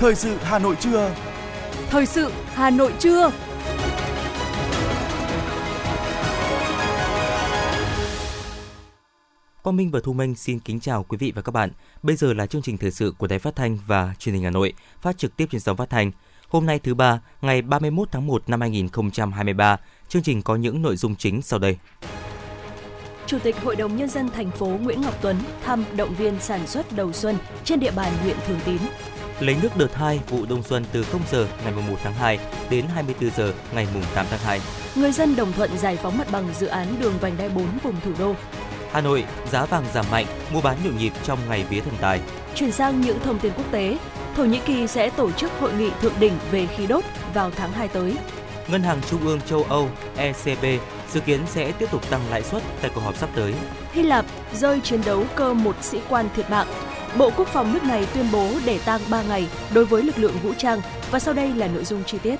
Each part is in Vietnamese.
Thời sự Hà Nội trưa. Thời sự Hà Nội trưa. Quang Minh và Thu Minh xin kính chào quý vị và các bạn. Bây giờ là chương trình thời sự của Đài Phát thanh và Truyền hình Hà Nội, phát trực tiếp trên sóng phát thanh. Hôm nay thứ ba, ngày 31 tháng 1 năm 2023, chương trình có những nội dung chính sau đây. Chủ tịch Hội đồng Nhân dân thành phố Nguyễn Ngọc Tuấn thăm động viên sản xuất đầu xuân trên địa bàn huyện Thường Tín. Lấy nước đợt 2 vụ đông xuân từ 0 giờ ngày 1 tháng 2 đến 24 giờ ngày 8 tháng 2. Người dân đồng thuận giải phóng mặt bằng dự án đường vành đai 4 vùng thủ đô. Hà Nội, giá vàng giảm mạnh, mua bán nhộn nhịp trong ngày vía thần tài. Chuyển sang những thông tin quốc tế, Thổ Nhĩ Kỳ sẽ tổ chức hội nghị thượng đỉnh về khí đốt vào tháng 2 tới. Ngân hàng Trung ương châu Âu ECB dự kiến sẽ tiếp tục tăng lãi suất tại cuộc họp sắp tới. Hy Lạp rơi chiến đấu cơ một sĩ quan thiệt mạng. Bộ Quốc phòng nước này tuyên bố để tang 3 ngày đối với lực lượng vũ trang và sau đây là nội dung chi tiết.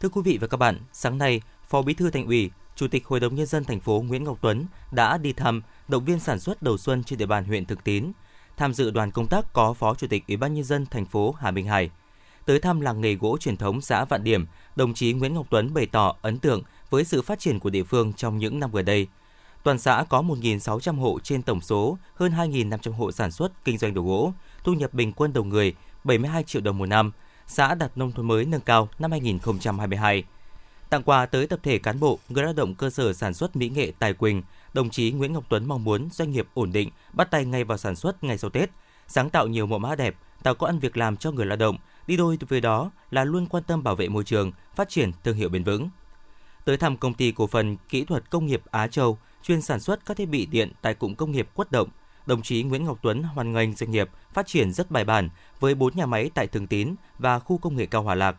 Thưa quý vị và các bạn, sáng nay, Phó Bí thư Thành ủy, Chủ tịch Hội đồng nhân dân thành phố Nguyễn Ngọc Tuấn đã đi thăm động viên sản xuất đầu xuân trên địa bàn huyện Thực Tín. Tham dự đoàn công tác có Phó Chủ tịch Ủy ban nhân dân thành phố Hà Minh Hải. Tới thăm làng nghề gỗ truyền thống xã Vạn Điểm, đồng chí Nguyễn Ngọc Tuấn bày tỏ ấn tượng với sự phát triển của địa phương trong những năm gần đây. Toàn xã có 1.600 hộ trên tổng số hơn 2.500 hộ sản xuất kinh doanh đồ gỗ, thu nhập bình quân đầu người 72 triệu đồng một năm, xã đạt nông thôn mới nâng cao năm 2022. Tặng quà tới tập thể cán bộ, người lao động cơ sở sản xuất mỹ nghệ Tài Quỳnh, đồng chí Nguyễn Ngọc Tuấn mong muốn doanh nghiệp ổn định, bắt tay ngay vào sản xuất ngay sau Tết, sáng tạo nhiều mẫu mã đẹp, tạo có ăn việc làm cho người lao động, đi đôi với đó là luôn quan tâm bảo vệ môi trường, phát triển thương hiệu bền vững. Tới thăm công ty cổ phần kỹ thuật công nghiệp Á Châu, chuyên sản xuất các thiết bị điện tại cụm công nghiệp Quất Động, đồng chí Nguyễn Ngọc Tuấn hoan nghênh doanh nghiệp phát triển rất bài bản với 4 nhà máy tại Thường Tín và khu công nghệ cao Hòa Lạc.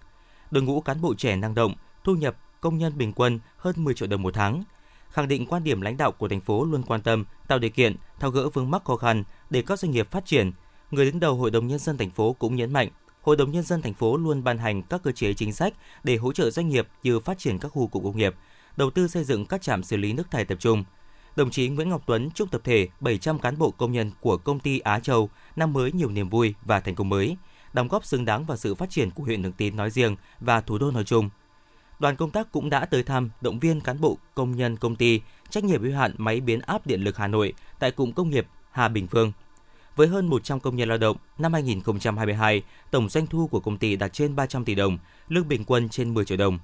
Đội ngũ cán bộ trẻ năng động, thu nhập công nhân bình quân hơn 10 triệu đồng một tháng. Khẳng định quan điểm lãnh đạo của thành phố luôn quan tâm, tạo điều kiện, thao gỡ vướng mắc khó khăn để các doanh nghiệp phát triển. Người đứng đầu Hội đồng nhân dân thành phố cũng nhấn mạnh, Hội đồng nhân dân thành phố luôn ban hành các cơ chế chính sách để hỗ trợ doanh nghiệp như phát triển các khu cụm công nghiệp, đầu tư xây dựng các trạm xử lý nước thải tập trung. Đồng chí Nguyễn Ngọc Tuấn chúc tập thể 700 cán bộ công nhân của công ty Á Châu năm mới nhiều niềm vui và thành công mới, đóng góp xứng đáng vào sự phát triển của huyện Thường Tín nói riêng và thủ đô nói chung. Đoàn công tác cũng đã tới thăm, động viên cán bộ công nhân công ty trách nhiệm hữu hạn máy biến áp điện lực Hà Nội tại cụm công nghiệp Hà Bình Phương. Với hơn 100 công nhân lao động, năm 2022, tổng doanh thu của công ty đạt trên 300 tỷ đồng, lương bình quân trên 10 triệu đồng.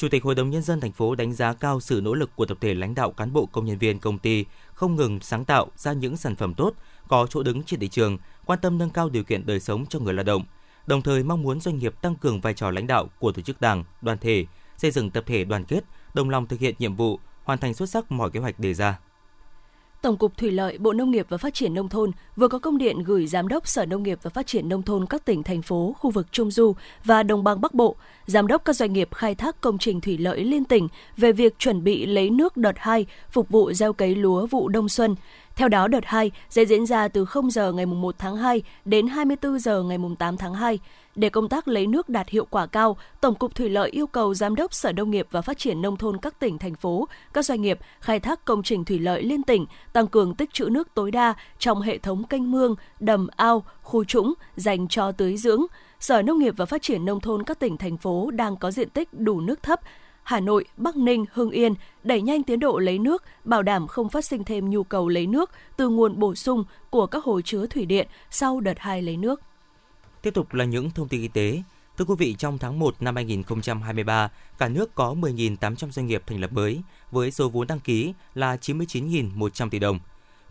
Chủ tịch Hội đồng nhân dân thành phố đánh giá cao sự nỗ lực của tập thể lãnh đạo cán bộ công nhân viên công ty không ngừng sáng tạo ra những sản phẩm tốt, có chỗ đứng trên thị trường, quan tâm nâng cao điều kiện đời sống cho người lao động, đồng thời mong muốn doanh nghiệp tăng cường vai trò lãnh đạo của tổ chức đảng, đoàn thể, xây dựng tập thể đoàn kết, đồng lòng thực hiện nhiệm vụ, hoàn thành xuất sắc mọi kế hoạch đề ra. Tổng cục Thủy lợi, Bộ Nông nghiệp và Phát triển Nông thôn vừa có công điện gửi Giám đốc Sở Nông nghiệp và Phát triển Nông thôn các tỉnh, thành phố, khu vực Trung Du và Đồng bằng Bắc Bộ, Giám đốc các doanh nghiệp khai thác công trình thủy lợi liên tỉnh về việc chuẩn bị lấy nước đợt 2 phục vụ gieo cấy lúa vụ đông xuân. Theo đó, đợt 2 sẽ diễn ra từ 0 giờ ngày 1 tháng 2 đến 24 giờ ngày 8 tháng 2. Để công tác lấy nước đạt hiệu quả cao, Tổng cục Thủy lợi yêu cầu Giám đốc Sở Nông nghiệp và Phát triển Nông thôn các tỉnh, thành phố, các doanh nghiệp khai thác công trình thủy lợi liên tỉnh tăng cường tích trữ nước tối đa trong hệ thống canh mương, đầm, ao, khu trũng dành cho tưới dưỡng. Sở Nông nghiệp và Phát triển Nông thôn các tỉnh, thành phố đang có diện tích đủ nước thấp, Hà Nội, Bắc Ninh, Hưng Yên đẩy nhanh tiến độ lấy nước, bảo đảm không phát sinh thêm nhu cầu lấy nước từ nguồn bổ sung của các hồ chứa thủy điện sau đợt 2 lấy nước. Tiếp tục là những thông tin y tế. Thưa quý vị, trong tháng 1 năm 2023, cả nước có 10.800 doanh nghiệp thành lập mới, với số vốn đăng ký là 99.100 tỷ đồng.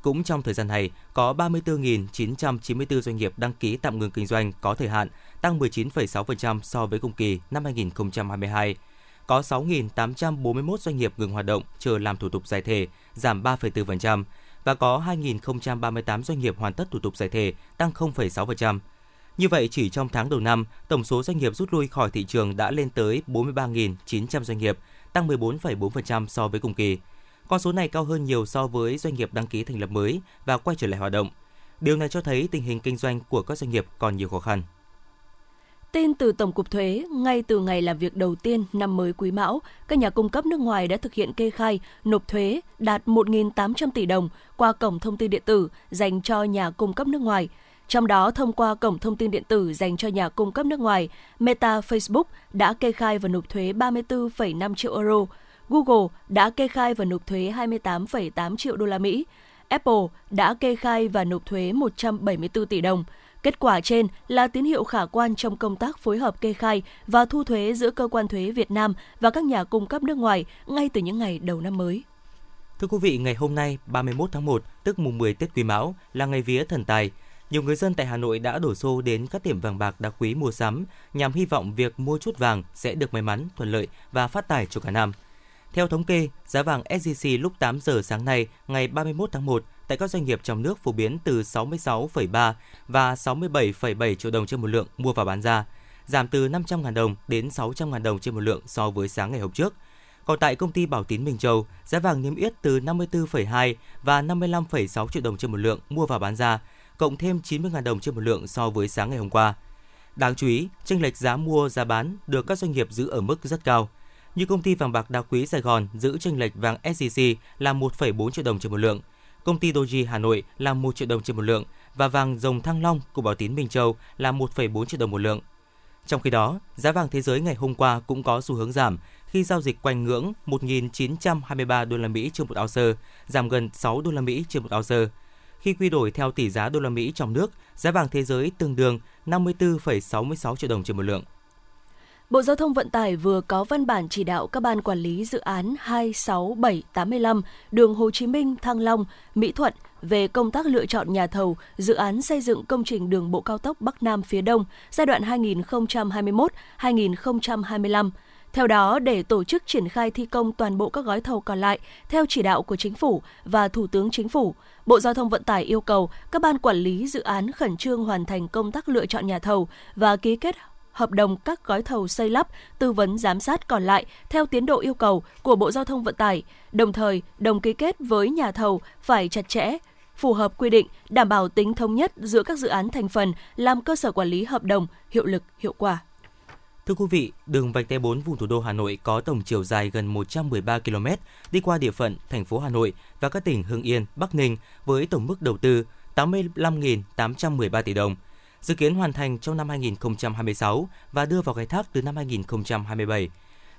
Cũng trong thời gian này, có 34.994 doanh nghiệp đăng ký tạm ngừng kinh doanh có thời hạn, tăng 19,6% so với cùng kỳ năm 2022. Có 6.841 doanh nghiệp ngừng hoạt động chờ làm thủ tục giải thể, giảm 3,4%, và có 2.038 doanh nghiệp hoàn tất thủ tục giải thể, tăng 0,6%. Như vậy, chỉ trong tháng đầu năm, tổng số doanh nghiệp rút lui khỏi thị trường đã lên tới 43.900 doanh nghiệp, tăng 14,4% so với cùng kỳ. Con số này cao hơn nhiều so với doanh nghiệp đăng ký thành lập mới và quay trở lại hoạt động. Điều này cho thấy tình hình kinh doanh của các doanh nghiệp còn nhiều khó khăn. Tin từ Tổng cục Thuế, ngay từ ngày làm việc đầu tiên năm mới Quý Mão, các nhà cung cấp nước ngoài đã thực hiện kê khai, nộp thuế đạt 1.800 tỷ đồng qua cổng thông tin điện tử dành cho nhà cung cấp nước ngoài – trong đó, thông qua cổng thông tin điện tử dành cho nhà cung cấp nước ngoài, Meta Facebook đã kê khai và nộp thuế 34,5 triệu euro, Google đã kê khai và nộp thuế 28,8 triệu đô la Mỹ, Apple đã kê khai và nộp thuế 174 tỷ đồng. Kết quả trên là tín hiệu khả quan trong công tác phối hợp kê khai và thu thuế giữa cơ quan thuế Việt Nam và các nhà cung cấp nước ngoài ngay từ những ngày đầu năm mới. Thưa quý vị, ngày hôm nay 31 tháng 1, tức mùng 10 Tết Quý Mão, là ngày vía thần tài. Nhiều người dân tại Hà Nội đã đổ xô đến các tiệm vàng bạc đá quý mua sắm nhằm hy vọng việc mua chút vàng sẽ được may mắn, thuận lợi và phát tài cho cả năm. Theo thống kê, giá vàng SJC lúc 8 giờ sáng nay, ngày 31 tháng 1, tại các doanh nghiệp trong nước phổ biến từ 66,3 và 67,7 triệu đồng trên một lượng mua và bán ra, giảm từ 500.000 đồng đến 600.000 đồng trên một lượng so với sáng ngày hôm trước. Còn tại công ty Bảo Tín Minh Châu, giá vàng niêm yết từ 54,2 và 55,6 triệu đồng trên một lượng mua và bán ra, cộng thêm 90.000 đồng trên một lượng so với sáng ngày hôm qua. Đáng chú ý, chênh lệch giá mua giá bán được các doanh nghiệp giữ ở mức rất cao. Như công ty vàng bạc đá quý Sài Gòn giữ chênh lệch vàng SJC là 1,4 triệu đồng trên một lượng, công ty Doji Hà Nội là 1 triệu đồng trên một lượng và vàng dòng Thăng Long của Bảo Tín Minh Châu là 1,4 triệu đồng một lượng. Trong khi đó, giá vàng thế giới ngày hôm qua cũng có xu hướng giảm khi giao dịch quanh ngưỡng 1.923 đô la Mỹ trên một ounce, giảm gần 6 đô la Mỹ trên một ounce. Khi quy đổi theo tỷ giá đô la Mỹ trong nước, giá vàng thế giới tương đương 54,66 triệu đồng trên một lượng. Bộ Giao thông Vận tải vừa có văn bản chỉ đạo các ban quản lý dự án 26785 đường Hồ Chí Minh Thăng Long, Mỹ Thuận về công tác lựa chọn nhà thầu dự án xây dựng công trình đường bộ cao tốc Bắc Nam phía Đông giai đoạn 2021-2025. Theo đó, để tổ chức triển khai thi công toàn bộ các gói thầu còn lại theo chỉ đạo của Chính phủ và Thủ tướng Chính phủ, Bộ Giao thông Vận tải yêu cầu các ban quản lý dự án khẩn trương hoàn thành công tác lựa chọn nhà thầu và ký kết hợp đồng các gói thầu xây lắp, tư vấn giám sát còn lại theo tiến độ yêu cầu của Bộ Giao thông Vận tải, đồng thời đồng ký kết với nhà thầu phải chặt chẽ, phù hợp quy định, đảm bảo tính thống nhất giữa các dự án thành phần làm cơ sở quản lý hợp đồng, hiệu lực, hiệu quả. Thưa quý vị, đường vành đai 4 vùng thủ đô Hà Nội có tổng chiều dài gần 113 km, đi qua địa phận thành phố Hà Nội và các tỉnh Hưng Yên, Bắc Ninh với tổng mức đầu tư 85.813 tỷ đồng – dự kiến hoàn thành trong năm 2026 và đưa vào khai thác từ năm 2027.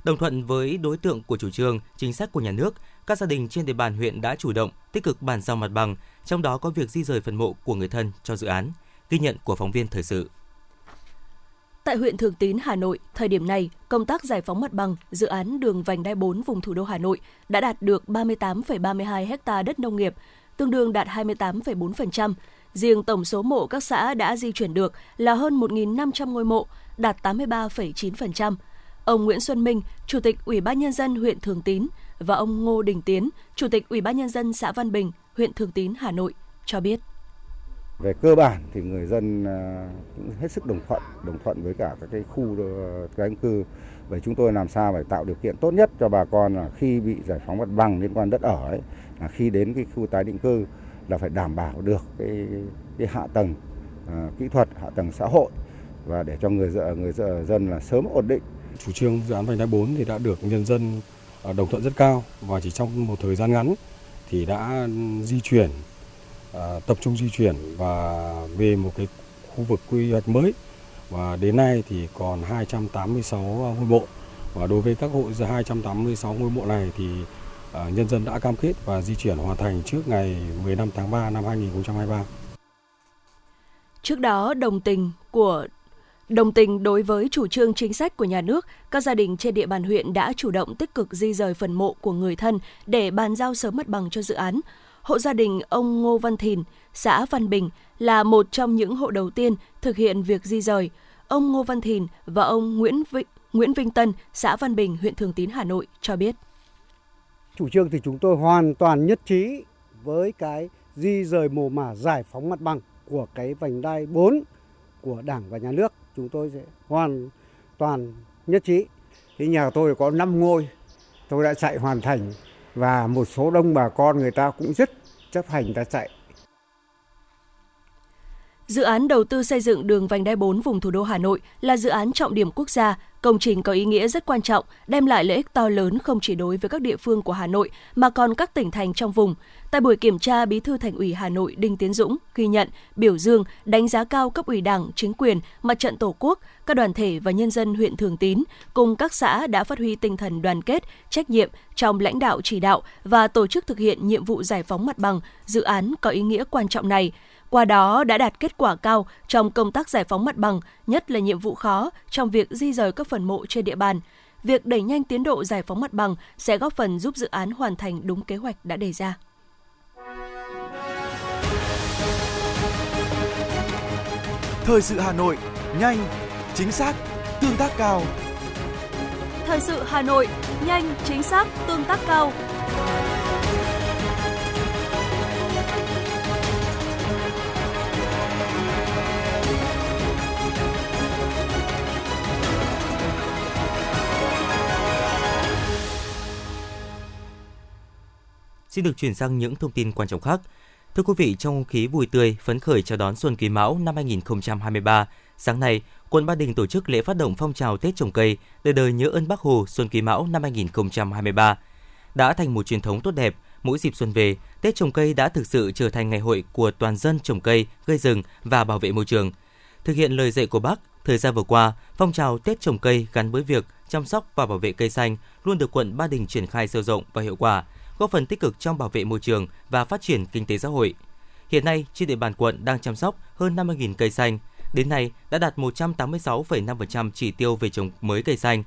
Đồng thuận với đối tượng của chủ trương, chính sách của nhà nước, các gia đình trên địa bàn huyện đã chủ động, tích cực bàn giao mặt bằng, trong đó có việc di rời phần mộ của người thân cho dự án. Ghi nhận của phóng viên thời sự. Tại huyện Thường Tín, Hà Nội, thời điểm này, công tác giải phóng mặt bằng dự án đường vành đai 4 vùng thủ đô Hà Nội đã đạt được 38,32 ha đất nông nghiệp, tương đương đạt 28,4%, Riêng tổng số mộ các xã đã di chuyển được là hơn 1.500 ngôi mộ, đạt 83,9%. Ông Nguyễn Xuân Minh, Chủ tịch Ủy ban Nhân dân huyện Thường Tín và ông Ngô Đình Tiến, Chủ tịch Ủy ban Nhân dân xã Văn Bình, huyện Thường Tín, Hà Nội cho biết. Về cơ bản thì người dân à, cũng hết sức đồng thuận, đồng thuận với cả các cái khu ờ, tái định cư. Vậy chúng tôi làm sao phải tạo điều kiện tốt nhất cho bà con là khi bị giải phóng mặt bằng liên quan đất ở ấy, là khi đến cái khu tái định cư là phải đảm bảo được cái, cái hạ tầng à, kỹ thuật, hạ tầng xã hội và để cho người dân, người dân là sớm ổn định. Chủ trương dự án vành đai 4 thì đã được nhân dân à, đồng thuận rất cao và chỉ trong một thời gian ngắn thì đã ừ, di chuyển à, tập trung di chuyển và về một cái khu vực quy hoạch mới và đến nay thì còn 286 à, ngôi mộ và đối với các hộ 286 ngôi mộ này thì À, nhân dân đã cam kết và di chuyển hoàn thành trước ngày 15 tháng 3 năm 2023. Trước đó, đồng tình của Đồng tình đối với chủ trương chính sách của nhà nước, các gia đình trên địa bàn huyện đã chủ động tích cực di rời phần mộ của người thân để bàn giao sớm mặt bằng cho dự án. Hộ gia đình ông Ngô Văn Thìn, xã Văn Bình là một trong những hộ đầu tiên thực hiện việc di rời. Ông Ngô Văn Thìn và ông Nguyễn Vinh, Nguyễn Vinh Tân, xã Văn Bình, huyện Thường Tín, Hà Nội cho biết chủ trương thì chúng tôi hoàn toàn nhất trí với cái di rời mồ mả giải phóng mặt bằng của cái vành đai 4 của Đảng và Nhà nước. Chúng tôi sẽ hoàn toàn nhất trí. Cái nhà tôi có 5 ngôi, tôi đã chạy hoàn thành và một số đông bà con người ta cũng rất chấp hành ta chạy Dự án đầu tư xây dựng đường vành đai 4 vùng thủ đô Hà Nội là dự án trọng điểm quốc gia, công trình có ý nghĩa rất quan trọng, đem lại lợi ích to lớn không chỉ đối với các địa phương của Hà Nội mà còn các tỉnh thành trong vùng. Tại buổi kiểm tra, Bí thư Thành ủy Hà Nội Đinh Tiến Dũng ghi nhận, biểu dương, đánh giá cao cấp ủy Đảng, chính quyền, mặt trận Tổ quốc, các đoàn thể và nhân dân huyện Thường Tín cùng các xã đã phát huy tinh thần đoàn kết, trách nhiệm trong lãnh đạo chỉ đạo và tổ chức thực hiện nhiệm vụ giải phóng mặt bằng dự án có ý nghĩa quan trọng này qua đó đã đạt kết quả cao trong công tác giải phóng mặt bằng, nhất là nhiệm vụ khó trong việc di rời các phần mộ trên địa bàn. Việc đẩy nhanh tiến độ giải phóng mặt bằng sẽ góp phần giúp dự án hoàn thành đúng kế hoạch đã đề ra. Thời sự Hà Nội, nhanh, chính xác, tương tác cao. Thời sự Hà Nội, nhanh, chính xác, tương tác cao. Xin được chuyển sang những thông tin quan trọng khác. Thưa quý vị, trong không khí vui tươi, phấn khởi chào đón Xuân Quý Mão năm 2023, sáng nay, quận Ba Đình tổ chức lễ phát động phong trào Tết trồng cây, đời đời nhớ ơn Bác Hồ Xuân Quý Mão năm 2023. Đã thành một truyền thống tốt đẹp, mỗi dịp xuân về, Tết trồng cây đã thực sự trở thành ngày hội của toàn dân trồng cây, gây rừng và bảo vệ môi trường. Thực hiện lời dạy của Bác, thời gian vừa qua, phong trào Tết trồng cây gắn với việc chăm sóc và bảo vệ cây xanh luôn được quận Ba Đình triển khai sâu rộng và hiệu quả – góp phần tích cực trong bảo vệ môi trường và phát triển kinh tế xã hội. Hiện nay, trên địa bàn quận đang chăm sóc hơn 50.000 cây xanh, đến nay đã đạt 186,5% chỉ tiêu về trồng mới cây xanh.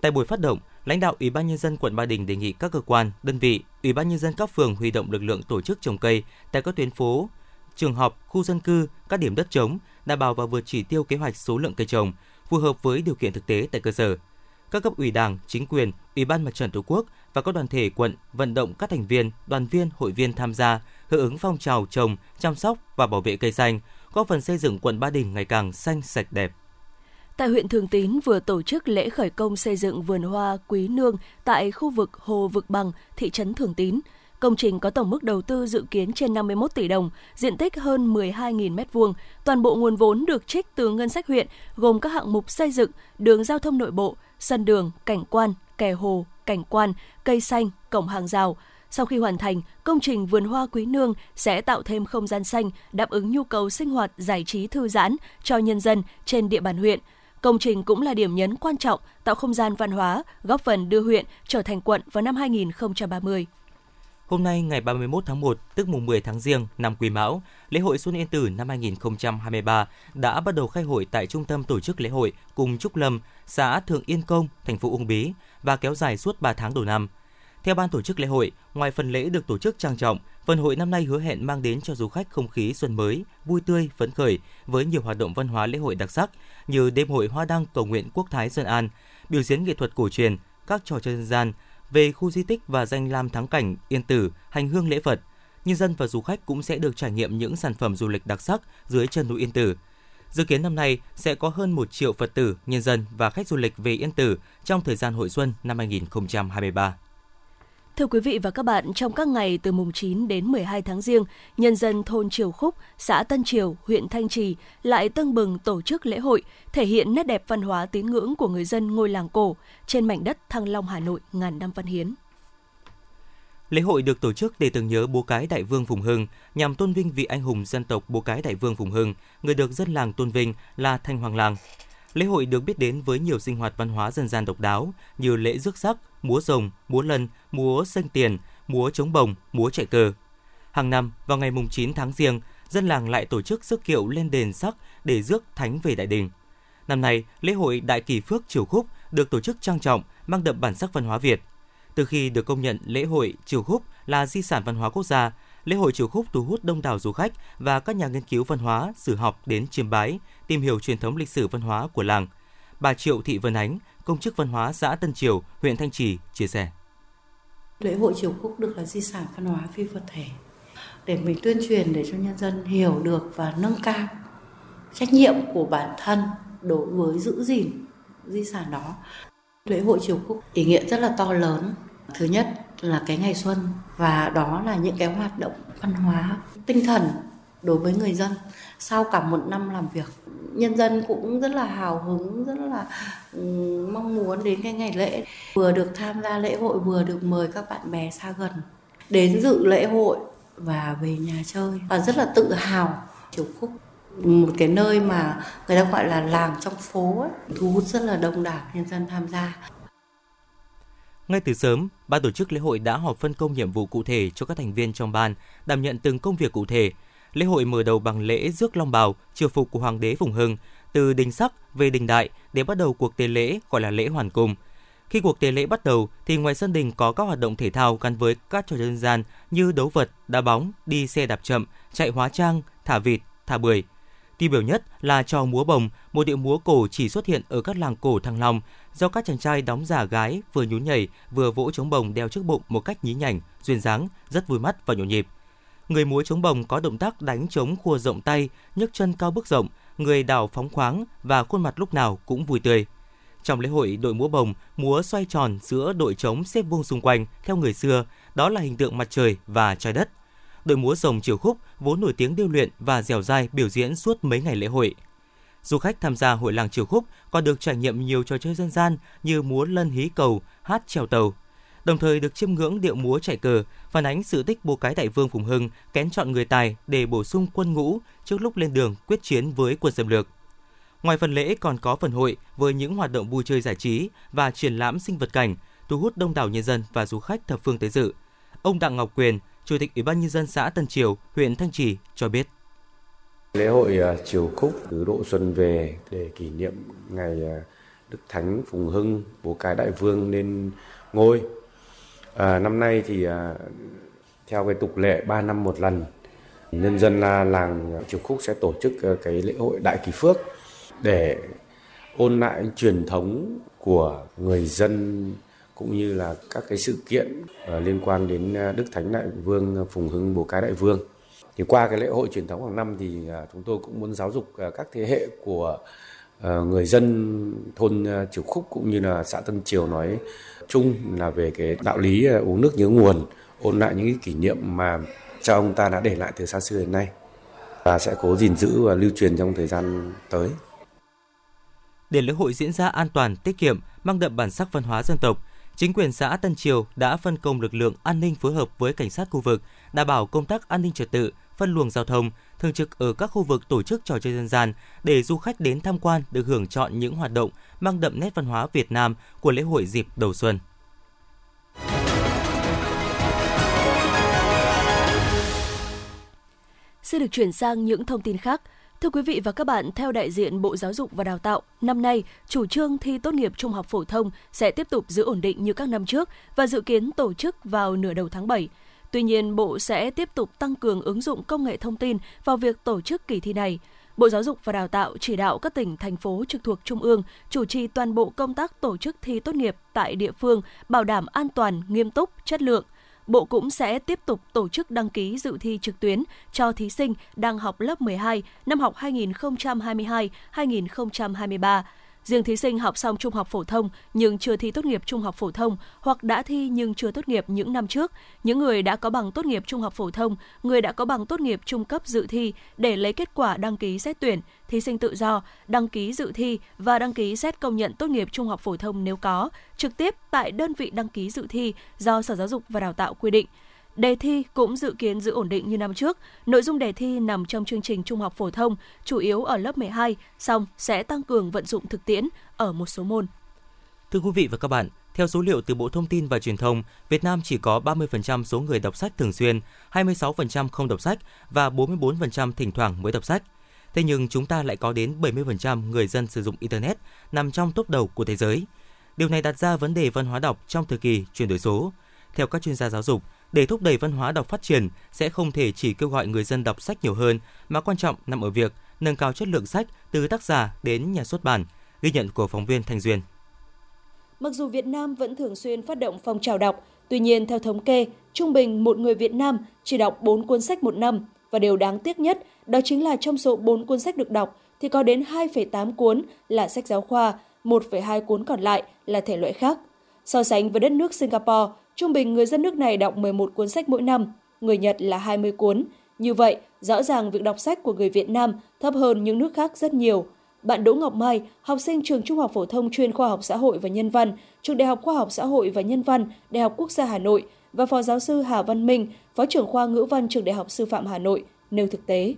Tại buổi phát động, lãnh đạo Ủy ban nhân dân quận Ba Đình đề nghị các cơ quan, đơn vị, Ủy ban nhân dân các phường huy động lực lượng tổ chức trồng cây tại các tuyến phố, trường học, khu dân cư, các điểm đất trống, đảm bảo và vượt chỉ tiêu kế hoạch số lượng cây trồng, phù hợp với điều kiện thực tế tại cơ sở. Các cấp ủy Đảng, chính quyền, Ủy ban Mặt trận Tổ quốc và các đoàn thể quận vận động các thành viên, đoàn viên, hội viên tham gia hưởng ứng phong trào trồng, chăm sóc và bảo vệ cây xanh, góp phần xây dựng quận Ba Đình ngày càng xanh sạch đẹp. Tại huyện Thường Tín vừa tổ chức lễ khởi công xây dựng vườn hoa Quý Nương tại khu vực Hồ Vực Bằng, thị trấn Thường Tín. Công trình có tổng mức đầu tư dự kiến trên 51 tỷ đồng, diện tích hơn 12.000 m2. Toàn bộ nguồn vốn được trích từ ngân sách huyện, gồm các hạng mục xây dựng, đường giao thông nội bộ, sân đường, cảnh quan, kè hồ, cảnh quan, cây xanh, cổng hàng rào. Sau khi hoàn thành, công trình vườn hoa Quý Nương sẽ tạo thêm không gian xanh đáp ứng nhu cầu sinh hoạt giải trí thư giãn cho nhân dân trên địa bàn huyện. Công trình cũng là điểm nhấn quan trọng tạo không gian văn hóa, góp phần đưa huyện trở thành quận vào năm 2030. Hôm nay ngày 31 tháng 1, tức mùng 10 tháng Giêng năm Quý Mão, lễ hội Xuân Yên Tử năm 2023 đã bắt đầu khai hội tại trung tâm tổ chức lễ hội cùng Trúc Lâm, xã Thượng Yên Công, thành phố Uông Bí và kéo dài suốt 3 tháng đầu năm. Theo ban tổ chức lễ hội, ngoài phần lễ được tổ chức trang trọng, phần hội năm nay hứa hẹn mang đến cho du khách không khí xuân mới, vui tươi, phấn khởi với nhiều hoạt động văn hóa lễ hội đặc sắc như đêm hội hoa đăng cầu nguyện quốc thái dân an, biểu diễn nghệ thuật cổ truyền, các trò chơi dân gian, về khu di tích và danh lam thắng cảnh Yên Tử, hành hương lễ Phật. Nhân dân và du khách cũng sẽ được trải nghiệm những sản phẩm du lịch đặc sắc dưới chân núi Yên Tử. Dự kiến năm nay sẽ có hơn 1 triệu Phật tử, nhân dân và khách du lịch về Yên Tử trong thời gian hội xuân năm 2023. Thưa quý vị và các bạn, trong các ngày từ mùng 9 đến 12 tháng riêng, nhân dân thôn Triều Khúc, xã Tân Triều, huyện Thanh Trì lại tưng bừng tổ chức lễ hội, thể hiện nét đẹp văn hóa tín ngưỡng của người dân ngôi làng cổ trên mảnh đất Thăng Long, Hà Nội ngàn năm văn hiến. Lễ hội được tổ chức để tưởng nhớ bố cái Đại Vương Phùng Hưng, nhằm tôn vinh vị anh hùng dân tộc bố cái Đại Vương Phùng Hưng, người được dân làng tôn vinh là Thanh Hoàng Làng. Lễ hội được biết đến với nhiều sinh hoạt văn hóa dân gian độc đáo như lễ rước sắc, múa rồng, múa lân, múa xanh tiền, múa trống bồng, múa chạy cờ. Hàng năm, vào ngày mùng 9 tháng riêng, dân làng lại tổ chức rước kiệu lên đền sắc để rước thánh về đại đình. Năm nay, lễ hội Đại Kỳ Phước Triều Khúc được tổ chức trang trọng, mang đậm bản sắc văn hóa Việt. Từ khi được công nhận lễ hội Triều Khúc là di sản văn hóa quốc gia, lễ hội Triều Khúc thu hút đông đảo du khách và các nhà nghiên cứu văn hóa, sử học đến chiêm bái, tìm hiểu truyền thống lịch sử văn hóa của làng. Bà Triệu Thị Vân Ánh, công chức văn hóa xã Tân Triều, huyện Thanh Trì chia sẻ. Lễ hội Triều Khúc được là di sản văn hóa phi vật thể để mình tuyên truyền để cho nhân dân hiểu được và nâng cao trách nhiệm của bản thân đối với giữ gìn di sản đó. Lễ hội Triều Khúc ý nghĩa rất là to lớn. Thứ nhất là cái ngày xuân và đó là những cái hoạt động văn hóa tinh thần đối với người dân sau cả một năm làm việc. Nhân dân cũng rất là hào hứng rất là mong muốn đến cái ngày lễ. Vừa được tham gia lễ hội vừa được mời các bạn bè xa gần đến dự lễ hội và về nhà chơi. Và rất là tự hào Triều Khúc một cái nơi mà người ta gọi là làng trong phố ấy, thu hút rất là đông đảo nhân dân tham gia. Ngay từ sớm, ban tổ chức lễ hội đã họp phân công nhiệm vụ cụ thể cho các thành viên trong ban, đảm nhận từng công việc cụ thể. Lễ hội mở đầu bằng lễ rước long bào, triều phục của hoàng đế Phùng Hưng, từ đình sắc về đình đại để bắt đầu cuộc tế lễ gọi là lễ hoàn cung. Khi cuộc tế lễ bắt đầu thì ngoài sân đình có các hoạt động thể thao gắn với các trò chơi dân gian như đấu vật, đá bóng, đi xe đạp chậm, chạy hóa trang, thả vịt, thả bưởi. Tiêu biểu nhất là trò múa bồng, một điệu múa cổ chỉ xuất hiện ở các làng cổ Thăng Long, do các chàng trai đóng giả gái vừa nhún nhảy vừa vỗ trống bồng đeo trước bụng một cách nhí nhảnh, duyên dáng, rất vui mắt và nhộn nhịp. Người múa trống bồng có động tác đánh trống khua rộng tay, nhấc chân cao bước rộng, người đảo phóng khoáng và khuôn mặt lúc nào cũng vui tươi. Trong lễ hội, đội múa bồng, múa xoay tròn giữa đội trống xếp vuông xung quanh theo người xưa, đó là hình tượng mặt trời và trái đất. Đội múa rồng chiều khúc vốn nổi tiếng điêu luyện và dẻo dai biểu diễn suốt mấy ngày lễ hội. Du khách tham gia hội làng chiều khúc còn được trải nghiệm nhiều trò chơi dân gian như múa lân hí cầu, hát trèo tàu. Đồng thời được chiêm ngưỡng điệu múa chạy cờ, phản ánh sự tích bố cái đại vương Phùng Hưng kén chọn người tài để bổ sung quân ngũ trước lúc lên đường quyết chiến với quân xâm lược. Ngoài phần lễ còn có phần hội với những hoạt động vui chơi giải trí và triển lãm sinh vật cảnh, thu hút đông đảo nhân dân và du khách thập phương tới dự. Ông Đặng Ngọc Quyền, Chủ tịch Ủy ban nhân dân xã Tân Triều, huyện Thanh Trì cho biết. Lễ hội à, Triều Khúc từ độ xuân về để kỷ niệm ngày à, Đức Thánh Phùng Hưng, bố cái đại vương lên ngôi. À, năm nay thì à, theo cái tục lệ 3 năm một lần, nhân dân làng à, Triều Khúc sẽ tổ chức cái lễ hội Đại Kỳ Phước để ôn lại truyền thống của người dân cũng như là các cái sự kiện liên quan đến Đức Thánh Đại Vương Phùng Hưng Bố Cái Đại Vương. Thì qua cái lễ hội truyền thống hàng năm thì à, chúng tôi cũng muốn giáo dục à, các thế hệ của à, người dân thôn Triều Khúc cũng như là xã Tân Triều nói chung là về cái đạo lý uống nước nhớ nguồn, ôn lại những cái kỷ niệm mà cha ông ta đã để lại từ xa xưa đến nay và sẽ cố gìn giữ và lưu truyền trong thời gian tới. Để lễ hội diễn ra an toàn, tiết kiệm, mang đậm bản sắc văn hóa dân tộc, chính quyền xã Tân Triều đã phân công lực lượng an ninh phối hợp với cảnh sát khu vực, đảm bảo công tác an ninh trật tự, phân luồng giao thông, thường trực ở các khu vực tổ chức trò chơi dân gian để du khách đến tham quan được hưởng chọn những hoạt động mang đậm nét văn hóa Việt Nam của lễ hội dịp đầu xuân. Xin được chuyển sang những thông tin khác. Thưa quý vị và các bạn, theo đại diện Bộ Giáo dục và Đào tạo, năm nay, chủ trương thi tốt nghiệp trung học phổ thông sẽ tiếp tục giữ ổn định như các năm trước và dự kiến tổ chức vào nửa đầu tháng 7. Tuy nhiên, Bộ sẽ tiếp tục tăng cường ứng dụng công nghệ thông tin vào việc tổ chức kỳ thi này. Bộ Giáo dục và Đào tạo chỉ đạo các tỉnh, thành phố trực thuộc Trung ương chủ trì toàn bộ công tác tổ chức thi tốt nghiệp tại địa phương, bảo đảm an toàn, nghiêm túc, chất lượng – Bộ cũng sẽ tiếp tục tổ chức đăng ký dự thi trực tuyến cho thí sinh đang học lớp 12 năm học 2022-2023 Riêng thí sinh học xong trung học phổ thông nhưng chưa thi tốt nghiệp trung học phổ thông hoặc đã thi nhưng chưa tốt nghiệp những năm trước, những người đã có bằng tốt nghiệp trung học phổ thông, người đã có bằng tốt nghiệp trung cấp dự thi để lấy kết quả đăng ký xét tuyển, thí sinh tự do, đăng ký dự thi và đăng ký xét công nhận tốt nghiệp trung học phổ thông nếu có, trực tiếp tại đơn vị đăng ký dự thi do Sở Giáo dục và Đào tạo quy định. Đề thi cũng dự kiến giữ ổn định như năm trước. Nội dung đề thi nằm trong chương trình trung học phổ thông, chủ yếu ở lớp 12, song sẽ tăng cường vận dụng thực tiễn ở một số môn. Thưa quý vị và các bạn, theo số liệu từ Bộ Thông tin và Truyền thông, Việt Nam chỉ có 30% số người đọc sách thường xuyên, 26% không đọc sách và 44% thỉnh thoảng mới đọc sách. Thế nhưng chúng ta lại có đến 70% người dân sử dụng Internet nằm trong top đầu của thế giới. Điều này đặt ra vấn đề văn hóa đọc trong thời kỳ chuyển đổi số. Theo các chuyên gia giáo dục, để thúc đẩy văn hóa đọc phát triển sẽ không thể chỉ kêu gọi người dân đọc sách nhiều hơn, mà quan trọng nằm ở việc nâng cao chất lượng sách từ tác giả đến nhà xuất bản, ghi nhận của phóng viên Thanh Duyên. Mặc dù Việt Nam vẫn thường xuyên phát động phong trào đọc, tuy nhiên theo thống kê, trung bình một người Việt Nam chỉ đọc 4 cuốn sách một năm và điều đáng tiếc nhất đó chính là trong số 4 cuốn sách được đọc thì có đến 2,8 cuốn là sách giáo khoa, 1,2 cuốn còn lại là thể loại khác. So sánh với đất nước Singapore, Trung bình người dân nước này đọc 11 cuốn sách mỗi năm, người Nhật là 20 cuốn, Như vậy, rõ ràng việc đọc sách của người Việt Nam thấp hơn những nước khác rất nhiều. Bạn Đỗ Ngọc Mai, học sinh trường Trung học phổ thông chuyên khoa học xã hội và nhân văn, trường Đại học Khoa học xã hội và nhân văn, Đại học Quốc gia Hà Nội và phó giáo sư Hà Văn Minh, phó trưởng khoa ngữ văn trường Đại học Sư phạm Hà Nội nêu thực tế.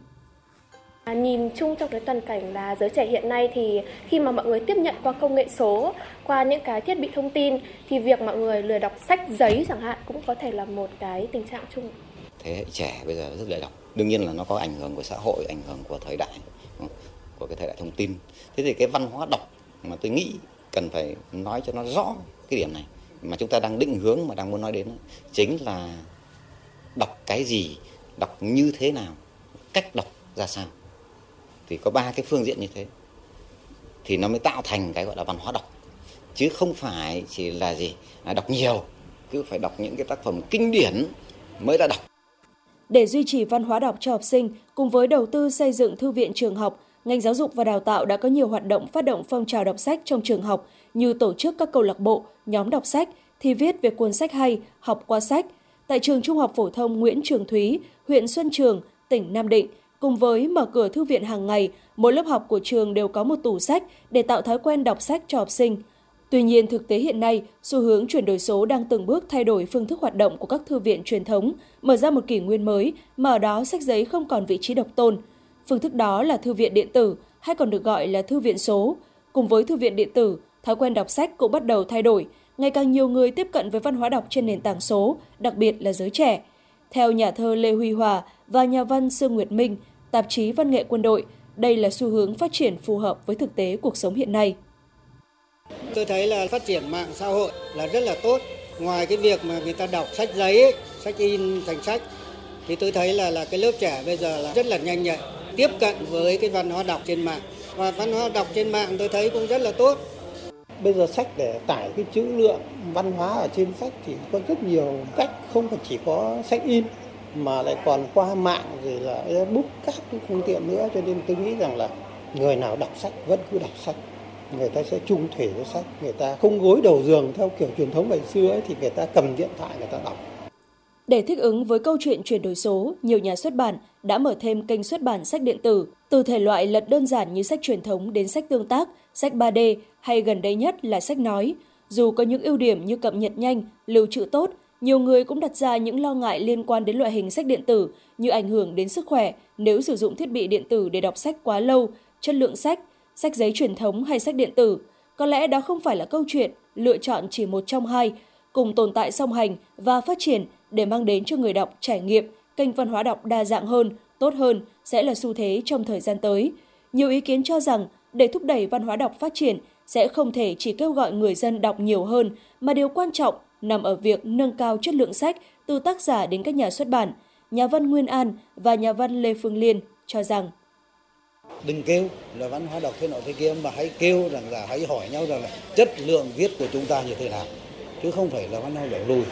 À, nhìn chung trong cái toàn cảnh là giới trẻ hiện nay thì khi mà mọi người tiếp nhận qua công nghệ số, qua những cái thiết bị thông tin thì việc mọi người lười đọc sách giấy chẳng hạn cũng có thể là một cái tình trạng chung. Thế hệ trẻ bây giờ rất lười đọc. Đương nhiên là nó có ảnh hưởng của xã hội, ảnh hưởng của thời đại, ừ, của cái thời đại thông tin. Thế thì cái văn hóa đọc mà tôi nghĩ cần phải nói cho nó rõ cái điểm này mà chúng ta đang định hướng mà đang muốn nói đến chính là đọc cái gì, đọc như thế nào, cách đọc ra sao thì có ba cái phương diện như thế. Thì nó mới tạo thành cái gọi là văn hóa đọc. Chứ không phải chỉ là gì là đọc nhiều, cứ phải đọc những cái tác phẩm kinh điển mới đã đọc. Để duy trì văn hóa đọc cho học sinh, cùng với đầu tư xây dựng thư viện trường học, ngành giáo dục và đào tạo đã có nhiều hoạt động phát động phong trào đọc sách trong trường học, như tổ chức các câu lạc bộ, nhóm đọc sách, thi viết về cuốn sách hay, học qua sách. Tại trường trung học phổ thông nguyễn trường thúy, huyện xuân trường, tỉnh nam định Cùng với mở cửa thư viện hàng ngày, mỗi lớp học của trường đều có một tủ sách để tạo thói quen đọc sách cho học sinh. Tuy nhiên, thực tế hiện nay, xu hướng chuyển đổi số đang từng bước thay đổi phương thức hoạt động của các thư viện truyền thống, mở ra một kỷ nguyên mới mà ở đó sách giấy không còn vị trí độc tôn. Phương thức đó là thư viện điện tử, hay còn được gọi là thư viện số. Cùng với thư viện điện tử, thói quen đọc sách cũng bắt đầu thay đổi. Ngày càng nhiều người tiếp cận với văn hóa đọc trên nền tảng số, đặc biệt là giới trẻ. Theo nhà thơ Lê Huy Hòa và nhà văn Sương Nguyệt Minh, tạp chí văn nghệ quân đội. Đây là xu hướng phát triển phù hợp với thực tế cuộc sống hiện nay. Tôi thấy là phát triển mạng xã hội là rất là tốt. Ngoài cái việc mà người ta đọc sách giấy, ấy, sách in thành sách, thì tôi thấy là là cái lớp trẻ bây giờ là rất là nhanh nhạy, tiếp cận với cái văn hóa đọc trên mạng. Và văn hóa đọc trên mạng tôi thấy cũng rất là tốt. Bây giờ sách để tải cái chữ lượng văn hóa ở trên sách thì có rất nhiều cách, không phải chỉ có sách in mà lại còn qua mạng rồi là Facebook các cái phương tiện nữa. Cho nên tôi nghĩ rằng là người nào đọc sách vẫn cứ đọc sách. Người ta sẽ trung thủy với sách. Người ta không gối đầu giường theo kiểu truyền thống ngày xưa ấy, thì người ta cầm điện thoại người ta đọc. Để thích ứng với câu chuyện chuyển đổi số, nhiều nhà xuất bản đã mở thêm kênh xuất bản sách điện tử, từ thể loại lật đơn giản như sách truyền thống đến sách tương tác, sách 3D hay gần đây nhất là sách nói. Dù có những ưu điểm như cập nhật nhanh, lưu trữ tốt, nhiều người cũng đặt ra những lo ngại liên quan đến loại hình sách điện tử như ảnh hưởng đến sức khỏe nếu sử dụng thiết bị điện tử để đọc sách quá lâu, chất lượng sách, sách giấy truyền thống hay sách điện tử. Có lẽ đó không phải là câu chuyện lựa chọn chỉ một trong hai, cùng tồn tại song hành và phát triển để mang đến cho người đọc trải nghiệm, kênh văn hóa đọc đa dạng hơn, tốt hơn sẽ là xu thế trong thời gian tới. Nhiều ý kiến cho rằng để thúc đẩy văn hóa đọc phát triển sẽ không thể chỉ kêu gọi người dân đọc nhiều hơn mà điều quan trọng nằm ở việc nâng cao chất lượng sách từ tác giả đến các nhà xuất bản. Nhà văn Nguyên An và nhà văn Lê Phương Liên cho rằng đừng kêu là văn hóa đọc thế nọ thế kia mà hãy kêu rằng là hãy hỏi nhau rằng là chất lượng viết của chúng ta như thế nào chứ không phải là văn hóa đọc lùi.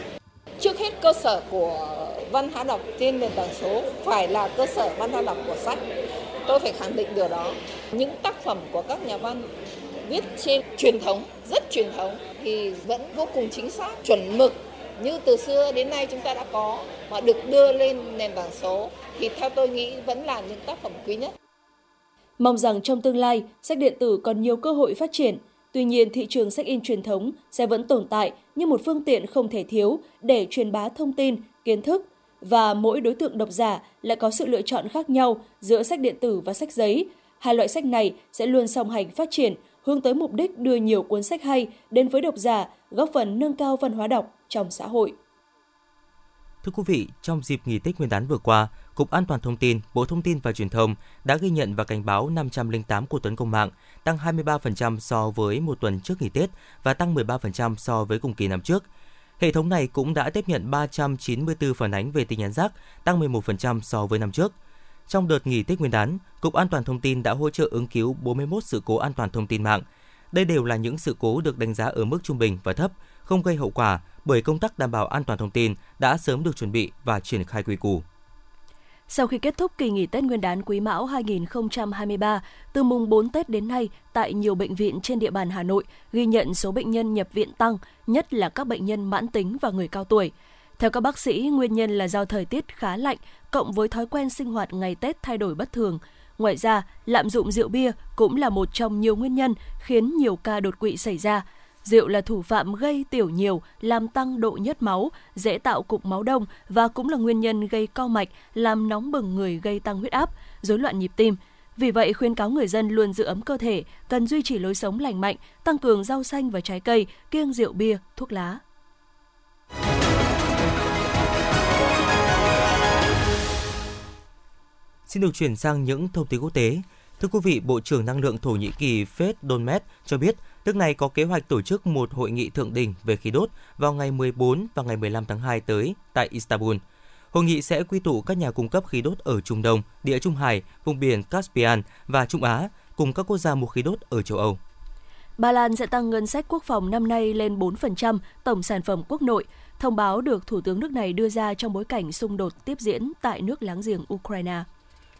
Trước hết cơ sở của văn hóa đọc trên nền tảng số phải là cơ sở văn hóa đọc của sách. Tôi phải khẳng định điều đó. Những tác phẩm của các nhà văn viết trên truyền thống rất truyền thống thì vẫn vô cùng chính xác chuẩn mực như từ xưa đến nay chúng ta đã có mà được đưa lên nền tảng số thì theo tôi nghĩ vẫn là những tác phẩm quý nhất. Mong rằng trong tương lai, sách điện tử còn nhiều cơ hội phát triển. Tuy nhiên, thị trường sách in truyền thống sẽ vẫn tồn tại như một phương tiện không thể thiếu để truyền bá thông tin, kiến thức và mỗi đối tượng độc giả lại có sự lựa chọn khác nhau giữa sách điện tử và sách giấy. Hai loại sách này sẽ luôn song hành phát triển, hướng tới mục đích đưa nhiều cuốn sách hay đến với độc giả, góp phần nâng cao văn hóa đọc trong xã hội. Thưa quý vị, trong dịp nghỉ Tết Nguyên đán vừa qua, Cục An toàn Thông tin, Bộ Thông tin và Truyền thông đã ghi nhận và cảnh báo 508 cuộc tấn công mạng, tăng 23% so với một tuần trước nghỉ Tết và tăng 13% so với cùng kỳ năm trước. Hệ thống này cũng đã tiếp nhận 394 phản ánh về tin nhắn rác, tăng 11% so với năm trước. Trong đợt nghỉ Tết Nguyên đán, Cục An toàn Thông tin đã hỗ trợ ứng cứu 41 sự cố an toàn thông tin mạng. Đây đều là những sự cố được đánh giá ở mức trung bình và thấp, không gây hậu quả bởi công tác đảm bảo an toàn thông tin đã sớm được chuẩn bị và triển khai quy củ. Sau khi kết thúc kỳ nghỉ Tết Nguyên đán Quý Mão 2023, từ mùng 4 Tết đến nay, tại nhiều bệnh viện trên địa bàn Hà Nội ghi nhận số bệnh nhân nhập viện tăng, nhất là các bệnh nhân mãn tính và người cao tuổi. Theo các bác sĩ, nguyên nhân là do thời tiết khá lạnh cộng với thói quen sinh hoạt ngày Tết thay đổi bất thường. Ngoài ra, lạm dụng rượu bia cũng là một trong nhiều nguyên nhân khiến nhiều ca đột quỵ xảy ra. Rượu là thủ phạm gây tiểu nhiều, làm tăng độ nhớt máu, dễ tạo cục máu đông và cũng là nguyên nhân gây co mạch, làm nóng bừng người gây tăng huyết áp, rối loạn nhịp tim. Vì vậy, khuyên cáo người dân luôn giữ ấm cơ thể, cần duy trì lối sống lành mạnh, tăng cường rau xanh và trái cây, kiêng rượu bia, thuốc lá. Xin được chuyển sang những thông tin quốc tế. Thưa quý vị, Bộ trưởng Năng lượng Thổ Nhĩ Kỳ Fed Donmet cho biết nước này có kế hoạch tổ chức một hội nghị thượng đỉnh về khí đốt vào ngày 14 và ngày 15 tháng 2 tới tại Istanbul. Hội nghị sẽ quy tụ các nhà cung cấp khí đốt ở Trung Đông, Địa Trung Hải, vùng biển Caspian và Trung Á cùng các quốc gia mua khí đốt ở châu Âu. Ba Lan sẽ tăng ngân sách quốc phòng năm nay lên 4% tổng sản phẩm quốc nội, thông báo được Thủ tướng nước này đưa ra trong bối cảnh xung đột tiếp diễn tại nước láng giềng Ukraine.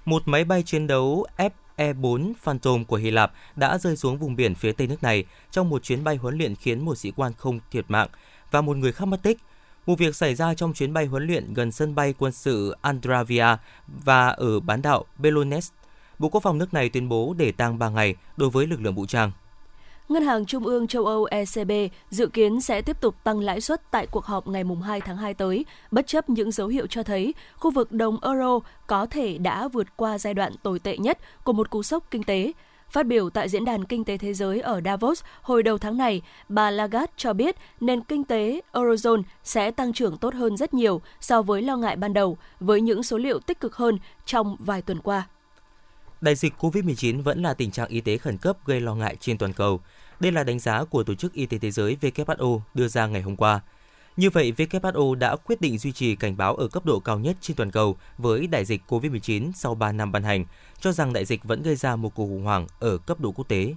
Một máy bay chiến đấu F-E4 Phantom của Hy Lạp đã rơi xuống vùng biển phía tây nước này trong một chuyến bay huấn luyện khiến một sĩ quan không thiệt mạng và một người khác mất tích. Vụ việc xảy ra trong chuyến bay huấn luyện gần sân bay quân sự Andravia và ở bán đảo Belones. Bộ Quốc phòng nước này tuyên bố để tang 3 ngày đối với lực lượng vũ trang. Ngân hàng Trung ương châu Âu ECB dự kiến sẽ tiếp tục tăng lãi suất tại cuộc họp ngày 2 tháng 2 tới, bất chấp những dấu hiệu cho thấy khu vực đồng euro có thể đã vượt qua giai đoạn tồi tệ nhất của một cú sốc kinh tế. Phát biểu tại Diễn đàn Kinh tế Thế giới ở Davos hồi đầu tháng này, bà Lagarde cho biết nền kinh tế Eurozone sẽ tăng trưởng tốt hơn rất nhiều so với lo ngại ban đầu, với những số liệu tích cực hơn trong vài tuần qua. Đại dịch COVID-19 vẫn là tình trạng y tế khẩn cấp gây lo ngại trên toàn cầu. Đây là đánh giá của Tổ chức Y tế Thế giới WHO đưa ra ngày hôm qua. Như vậy, WHO đã quyết định duy trì cảnh báo ở cấp độ cao nhất trên toàn cầu với đại dịch COVID-19 sau 3 năm ban hành, cho rằng đại dịch vẫn gây ra một cuộc khủng hoảng ở cấp độ quốc tế.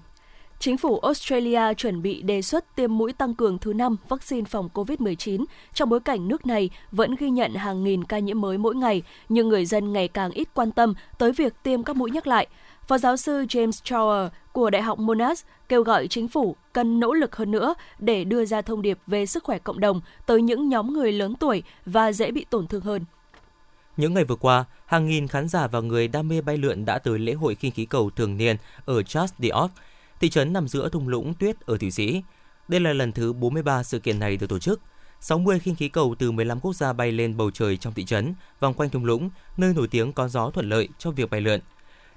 Chính phủ Australia chuẩn bị đề xuất tiêm mũi tăng cường thứ năm vaccine phòng COVID-19 trong bối cảnh nước này vẫn ghi nhận hàng nghìn ca nhiễm mới mỗi ngày, nhưng người dân ngày càng ít quan tâm tới việc tiêm các mũi nhắc lại. Phó giáo sư James Trower của Đại học Monash kêu gọi chính phủ cần nỗ lực hơn nữa để đưa ra thông điệp về sức khỏe cộng đồng tới những nhóm người lớn tuổi và dễ bị tổn thương hơn. Những ngày vừa qua, hàng nghìn khán giả và người đam mê bay lượn đã tới lễ hội khinh khí cầu thường niên ở Charles de Orc, thị trấn nằm giữa thung lũng tuyết ở Thụy Sĩ. Đây là lần thứ 43 sự kiện này được tổ chức. 60 khinh khí cầu từ 15 quốc gia bay lên bầu trời trong thị trấn, vòng quanh thung lũng, nơi nổi tiếng có gió thuận lợi cho việc bay lượn.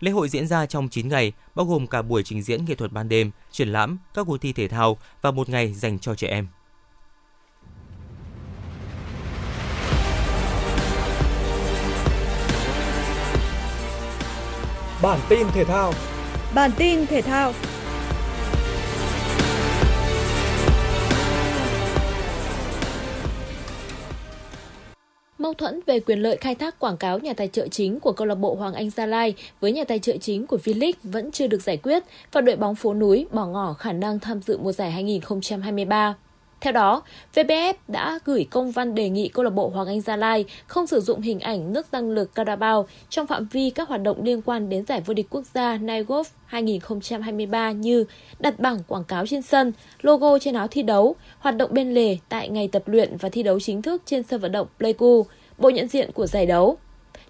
Lễ hội diễn ra trong 9 ngày, bao gồm cả buổi trình diễn nghệ thuật ban đêm, triển lãm, các cuộc thi thể thao và một ngày dành cho trẻ em. Bản tin thể thao Bản tin thể thao Mâu thuẫn về quyền lợi khai thác quảng cáo nhà tài trợ chính của câu lạc bộ Hoàng Anh Gia Lai với nhà tài trợ chính của V-League vẫn chưa được giải quyết và đội bóng phố núi bỏ ngỏ khả năng tham dự mùa giải 2023. Theo đó, VBF đã gửi công văn đề nghị câu lạc bộ Hoàng Anh Gia Lai không sử dụng hình ảnh nước tăng lực Carabao trong phạm vi các hoạt động liên quan đến giải vô địch quốc gia Nigolf 2023 như đặt bảng quảng cáo trên sân, logo trên áo thi đấu, hoạt động bên lề tại ngày tập luyện và thi đấu chính thức trên sân vận động Pleiku, bộ nhận diện của giải đấu.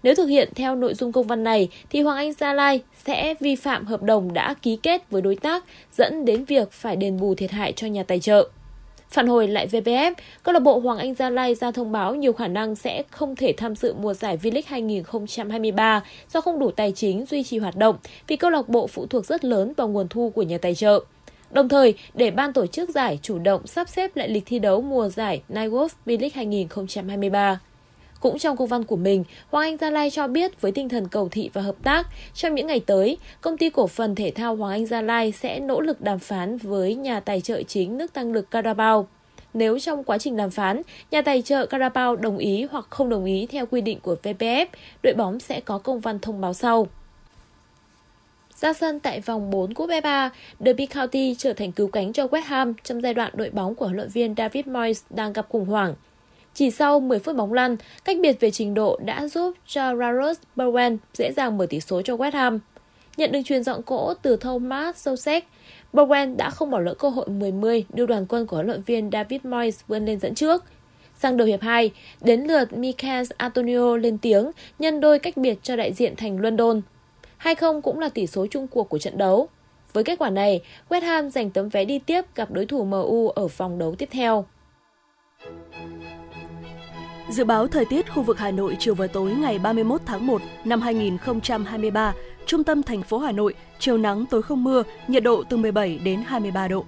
Nếu thực hiện theo nội dung công văn này, thì Hoàng Anh Gia Lai sẽ vi phạm hợp đồng đã ký kết với đối tác, dẫn đến việc phải đền bù thiệt hại cho nhà tài trợ. Phản hồi lại VPF, câu lạc bộ Hoàng Anh Gia Lai ra thông báo nhiều khả năng sẽ không thể tham dự mùa giải V-League 2023 do không đủ tài chính duy trì hoạt động vì câu lạc bộ phụ thuộc rất lớn vào nguồn thu của nhà tài trợ. Đồng thời, để ban tổ chức giải chủ động sắp xếp lại lịch thi đấu mùa giải Nightwolf V-League 2023. Cũng trong công văn của mình, Hoàng Anh Gia Lai cho biết với tinh thần cầu thị và hợp tác, trong những ngày tới, công ty cổ phần thể thao Hoàng Anh Gia Lai sẽ nỗ lực đàm phán với nhà tài trợ chính nước tăng lực Carabao. Nếu trong quá trình đàm phán, nhà tài trợ Carabao đồng ý hoặc không đồng ý theo quy định của VPF, đội bóng sẽ có công văn thông báo sau. Ra sân tại vòng 4 Cúp e FA, Derby County trở thành cứu cánh cho West Ham trong giai đoạn đội bóng của huấn luyện viên David Moyes đang gặp khủng hoảng. Chỉ sau 10 phút bóng lăn, cách biệt về trình độ đã giúp cho Raros Bowen dễ dàng mở tỷ số cho West Ham. Nhận được truyền dọn cỗ từ Thomas Sosek, Bowen đã không bỏ lỡ cơ hội 10-10 đưa đoàn quân của huấn luyện viên David Moyes vươn lên dẫn trước. Sang đầu hiệp 2, đến lượt Mikel Antonio lên tiếng nhân đôi cách biệt cho đại diện thành London. 2-0 cũng là tỷ số chung cuộc của trận đấu. Với kết quả này, West Ham giành tấm vé đi tiếp gặp đối thủ MU ở vòng đấu tiếp theo. Dự báo thời tiết khu vực Hà Nội chiều và tối ngày 31 tháng 1 năm 2023, trung tâm thành phố Hà Nội, chiều nắng tối không mưa, nhiệt độ từ 17 đến 23 độ.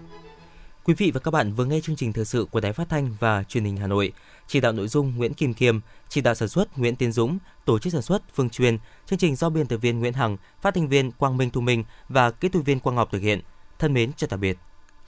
Quý vị và các bạn vừa nghe chương trình thời sự của Đài Phát thanh và Truyền hình Hà Nội. Chỉ đạo nội dung Nguyễn Kim Kiêm, chỉ đạo sản xuất Nguyễn Tiến Dũng, tổ chức sản xuất Phương Truyền, chương trình do biên tập viên Nguyễn Hằng, phát thanh viên Quang Minh Thu Minh và kỹ thuật viên Quang Ngọc thực hiện. Thân mến chào tạm biệt.